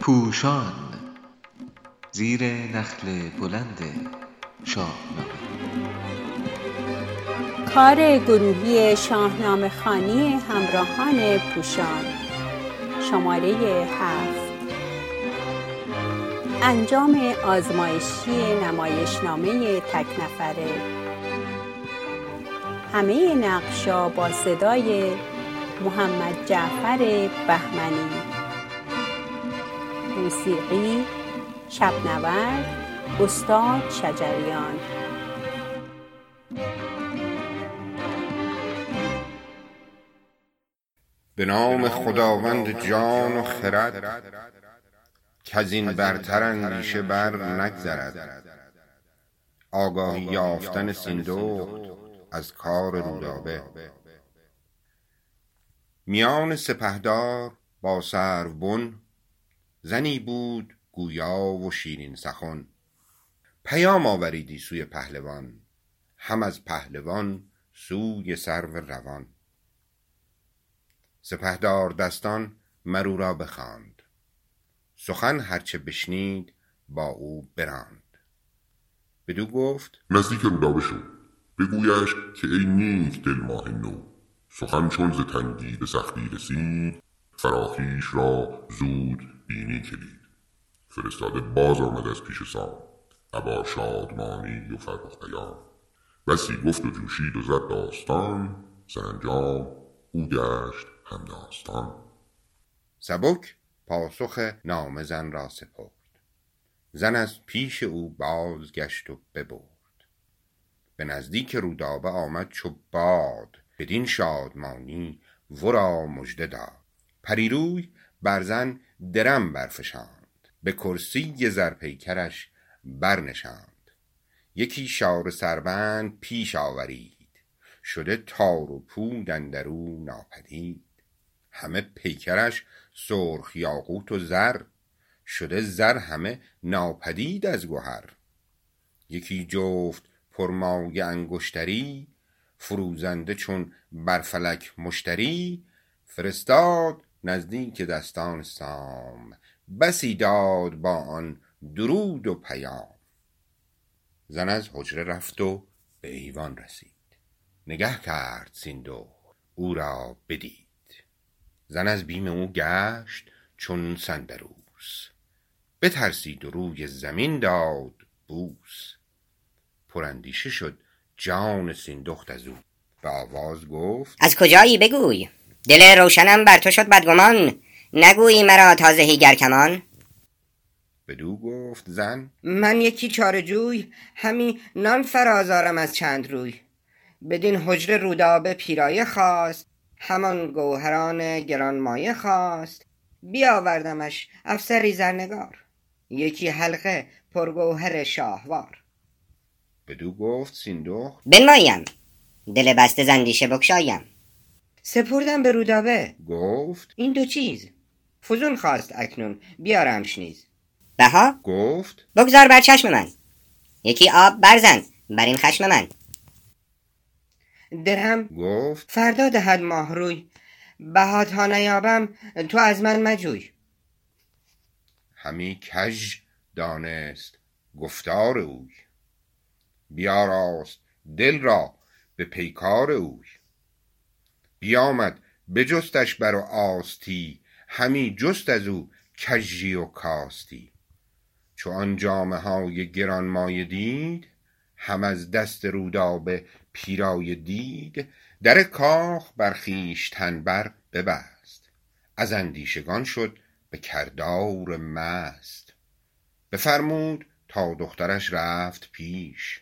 پوشان زیر نخل بلند شاهنامه کار گروهی شاهنامه خانی همراهان پوشان. شماره هفت. انجام آزمایشی نمایشنامه تک نفره. همه نقشا با صدای محمد جعفر بهمنی. موسیقی شبنورد استاد شجریان. به نام خداوند جان و خرد که از این برتر اندیشه بر نگذرد. آگاهی یافتن سیندخت از کار رودابه. میان سپهدار با سروبن زنی بود گویا و شیرین سخن. پیام آوریدی سوی پهلوان هم از پهلوان سوی سرو روان. سپهدار دستان مر او را بخواند. سخن هرچه بشنید با او براند. بدو گفت نزدیک رودابه شو بگویش که ای نیک دل ماه نو. سخن چون ز تنگی به سختی رسید فراخیش را زود بینی کلید. فرستاده باز آمد از پیش سام. ابا شادمانی و فرخ پیام بسی گفت و جوشید و زد داستان. سرانجام او گشت هم داستان. سبک پاسخ نامه زن را سپرد. زن از پیش او بازگشت و ببرد. به نزدیک رودابه آمد چو باد. بدین شادمانی ورا مژده داد. پریروی بر زن درم برفشاند. به کرسی زرپیکرش برنشاند. یکی شاره سربند پیش آورید. شده تار و پود اندرو ناپدید. همه پیکرش سرخ یاقوت و زر. شده زر همه ناپدید از گهر. یکی جفت پرمایه انگشتری فروزنده چون بر فلک مشتری فرستاد نزدیک دستان سام. بسی داد با آن درود و پیام. زن از حجره رفت و به ایوان رسید. نگه کرد سیندخت او را بدید. زن از بیم او گشت چون سندروس. بترسید و روی زمین داد بوس. پراندیشه شد جان سیندخت از او. به آواز گفت از کجایی بگوی؟ دل روشنم بر تو شد بدگمان. نگویی مرا تازهی گر کمان. بدو گفت زن. من یکی چاره جوی همی نان فرازارم از چند روی. بدین حجره رودابه پیرایه خواست همان گوهران گرانمایه خواست. بیاوردمش افسری زرنگار. یکی حلقه پرگوهر شاهوار. بدو گفت سیندخت بنمایم دل بسته زندیشه بگشایم سپردم به رودابه. گفت. این دو چیز. فزون خواست اکنون. بیارمش نیز. بها؟ گفت. بگذار بر چشم من. یکی آب برزن بر این خشم من. درهم. گفت. فردا دهد ماه روی. بها تا نیابم. تو از من مجوی. همی کژ دانست. گفتار اوی. بیاراست دل را به پیکار اوی. بیامد بجستش بر آستی همی جست از او کژی و کاستی. چو آن های گرانمایه دید هم از دست رودابه پیرایه دید در کاخ بر خویشتن بر ببست. از اندیشگان شد به کردار مست. بفرمود تا دخترش رفت پیش.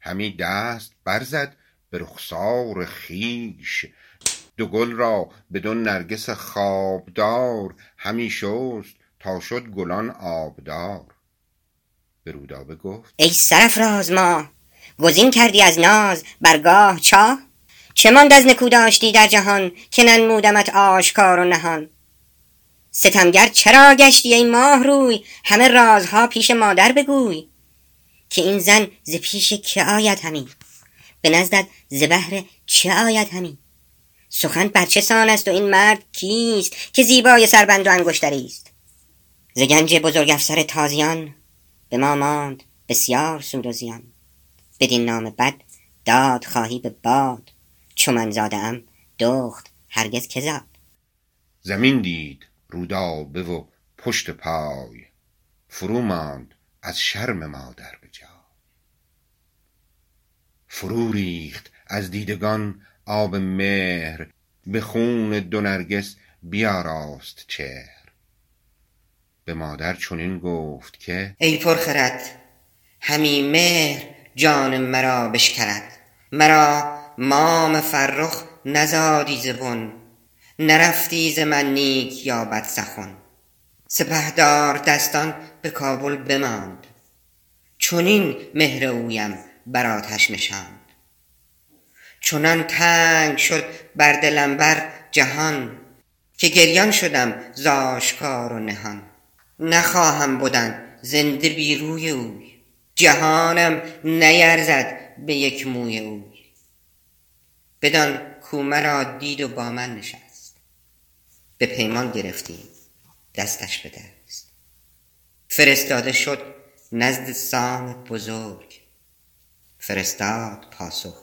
همی دست برزد به رخسار خویش. دو گل را بدو نرگس خوابدار همی شست تا شد گلان آبدار. به رودابه گفت ای سرافراز ماه گزین کردی از ناز برگاه چاه چه ماند از نکو داشتی در جهان که ننمودمت آشکار و نهان؟ ستمگر چرا گشتی ای ماه روی؟ همه رازها پیش مادر بگوی. که این زن ز پیش که آید همی؟ به نزدت ز بهر چه آید همی؟ سخن بر چه سان است و این مرد کیست که زیبای سربند و انگشتری است؟ ز گنج بزرگ افسر تازیان به ما ماند بسیار سود و زیان. بدین نام بد داد خواهی به باد چو من زاده ام دخت هرگز که زاد. زمین دید رودابه و پشت پای فرو ماند از شرم مادر. فرو ریخت. از دیدگان آب مهر به خون دو نرگس بیاراست چهر. به مادر چنین گفت که ای پرخرد همی مهر جان مرا بشکرد. مرا مام فرخ نزادی زبون نرفتی ز من نیک یا بد سخن. سپهدار دستان به کابل بماند. چنین مهر اویم. بر آتش نشاند. چنان تنگ شد بر دلم بر جهان که گریان شدم ز آشکار و نهان. نخواهم بدن زنده بی روی اوی. جهانم نیرزد به یک موی اوی. بدان کو مرا دید و با من نشست. به پیمان گرفتیم دستش به دست. فرستاده شد نزد سام بزرگ. فرستاد پاسخ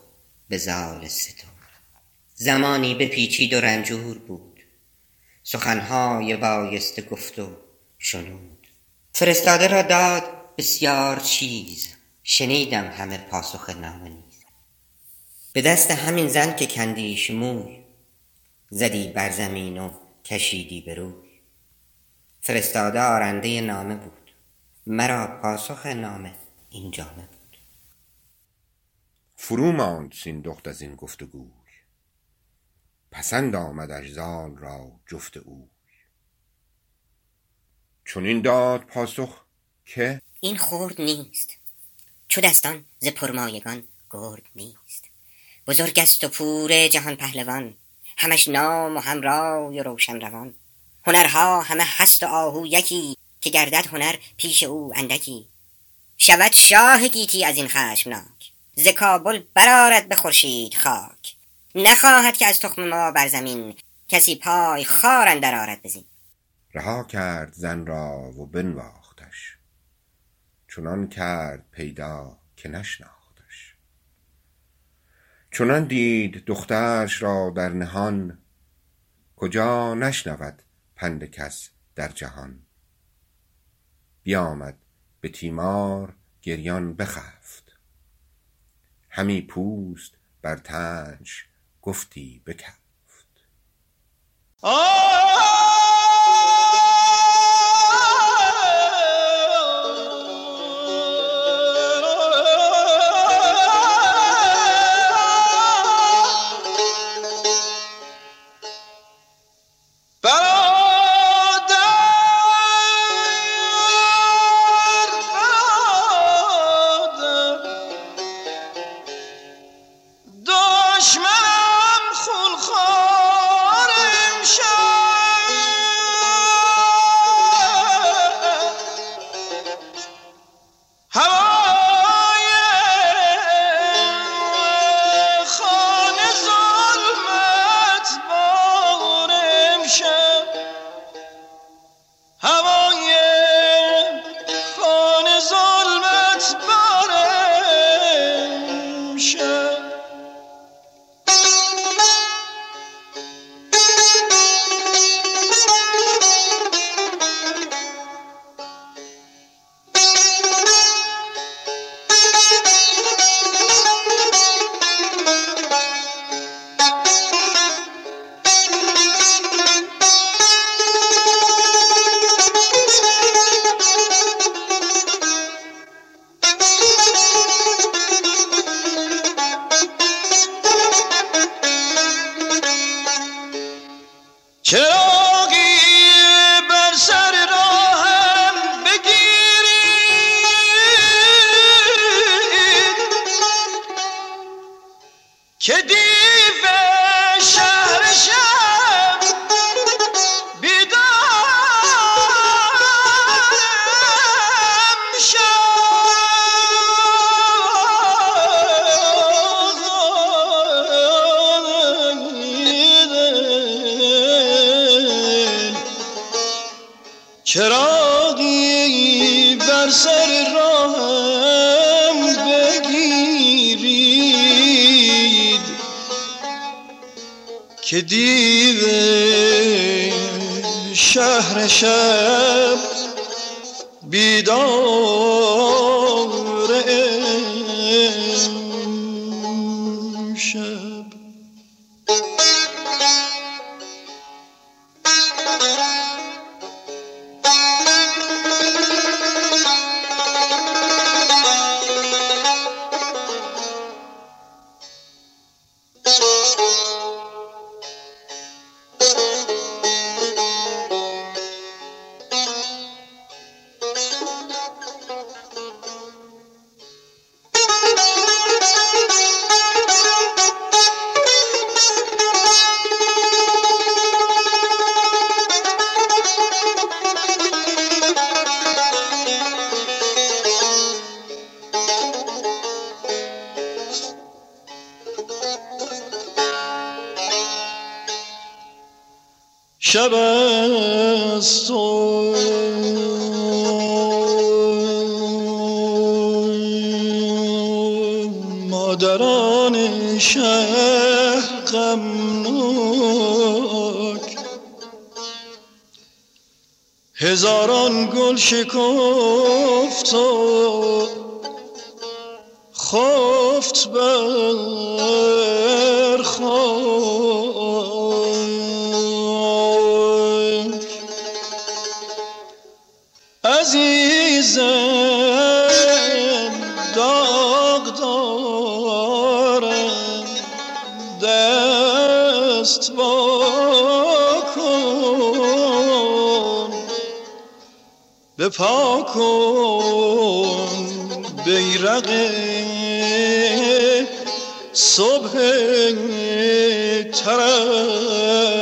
به زال سترگ زمانی بپیچید و رنجور بود. سخنهای بایسته گفت و شنود. فرستاده را داد بسیار چیز. شنیدم همه پاسخ نامه نیز. به دست همین زن که کندیش موی زدی بر زمین و کشیدی به روی. فرستاده آرنده نامه بود. مرا پاسخ نامه این جامه بود فرو ماند سیندخت از این گفتگوی. پسند آمدش زال را جفت اوی. چنین داد پاسخ که این خرد نیست. چو دستان ز پرمایگان گرد نیست. بزرگ است و پور جهان پهلوان. همش نام و همرای و روشن روان. هنرها همه هست و آهو یکی که گردد هنر پیش او اندکی. شود شاه گیتی از این خشمناک. ز کابل برآرد به خورشید خاک. نخواهد که از تخم ما بر زمین کسی پای خار اندر آرد بزین رها کرد زن را و بنواختش. چنان کرد پیدا که نشناختش. چنان دید دخترش را در نهان کجا نشنود پند کس در جهان. بیامد به تیمار گریان بخفت همی پوست بر تنش گفتی بکفت. که دیو شهر شب بیدار شب است مادران شهر غمناک. هزاران گل شکفت و خفت بر خاک. به پا کن بیرق صبح طربناک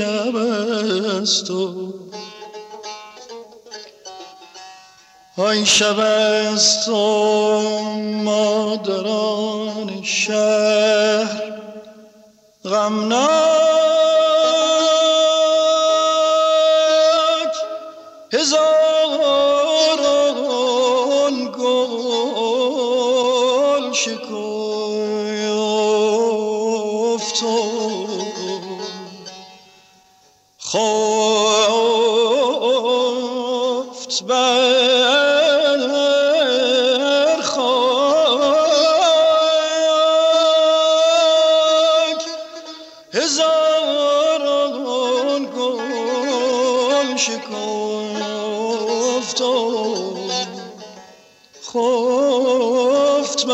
شب است و آی شب است و مادران شهر غمناک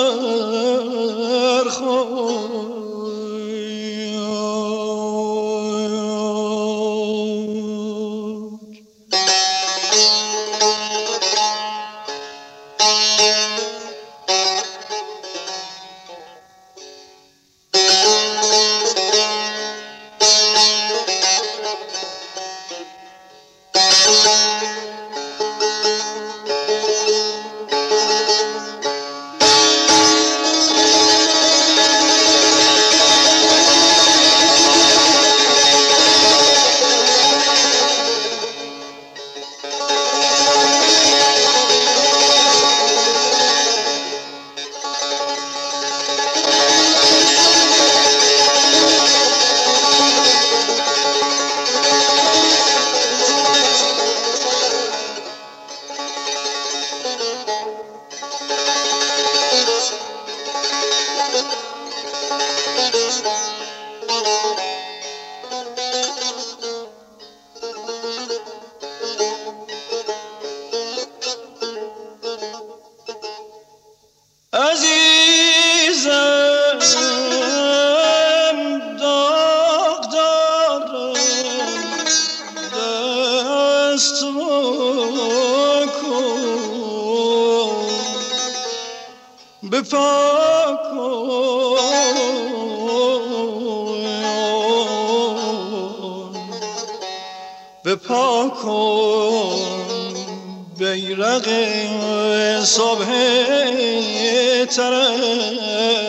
خفت تو کن به بپا کن بیرق صبح ترم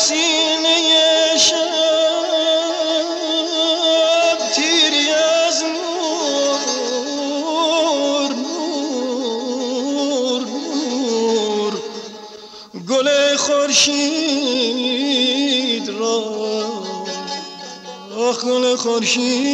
سینه شب تیری از نور نور نور گل خورشید را آخ گل خورشید.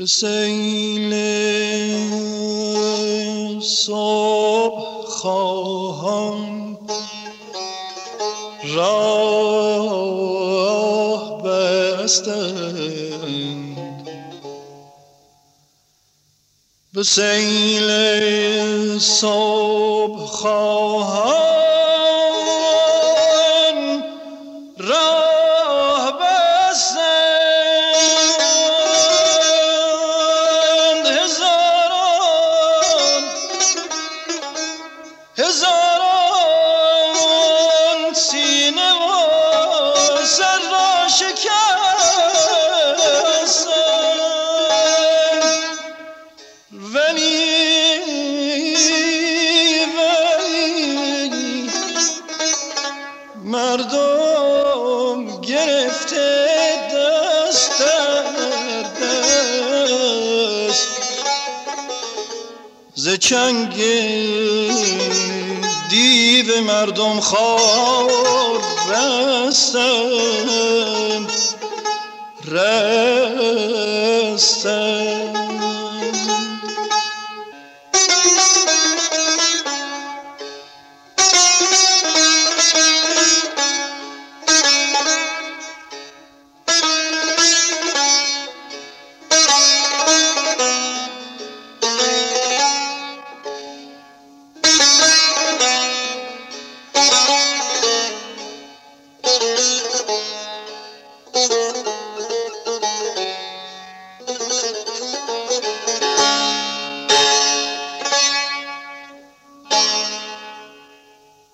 به سیل صبح خواهان راه بستند به سیل صبح خواهان رستند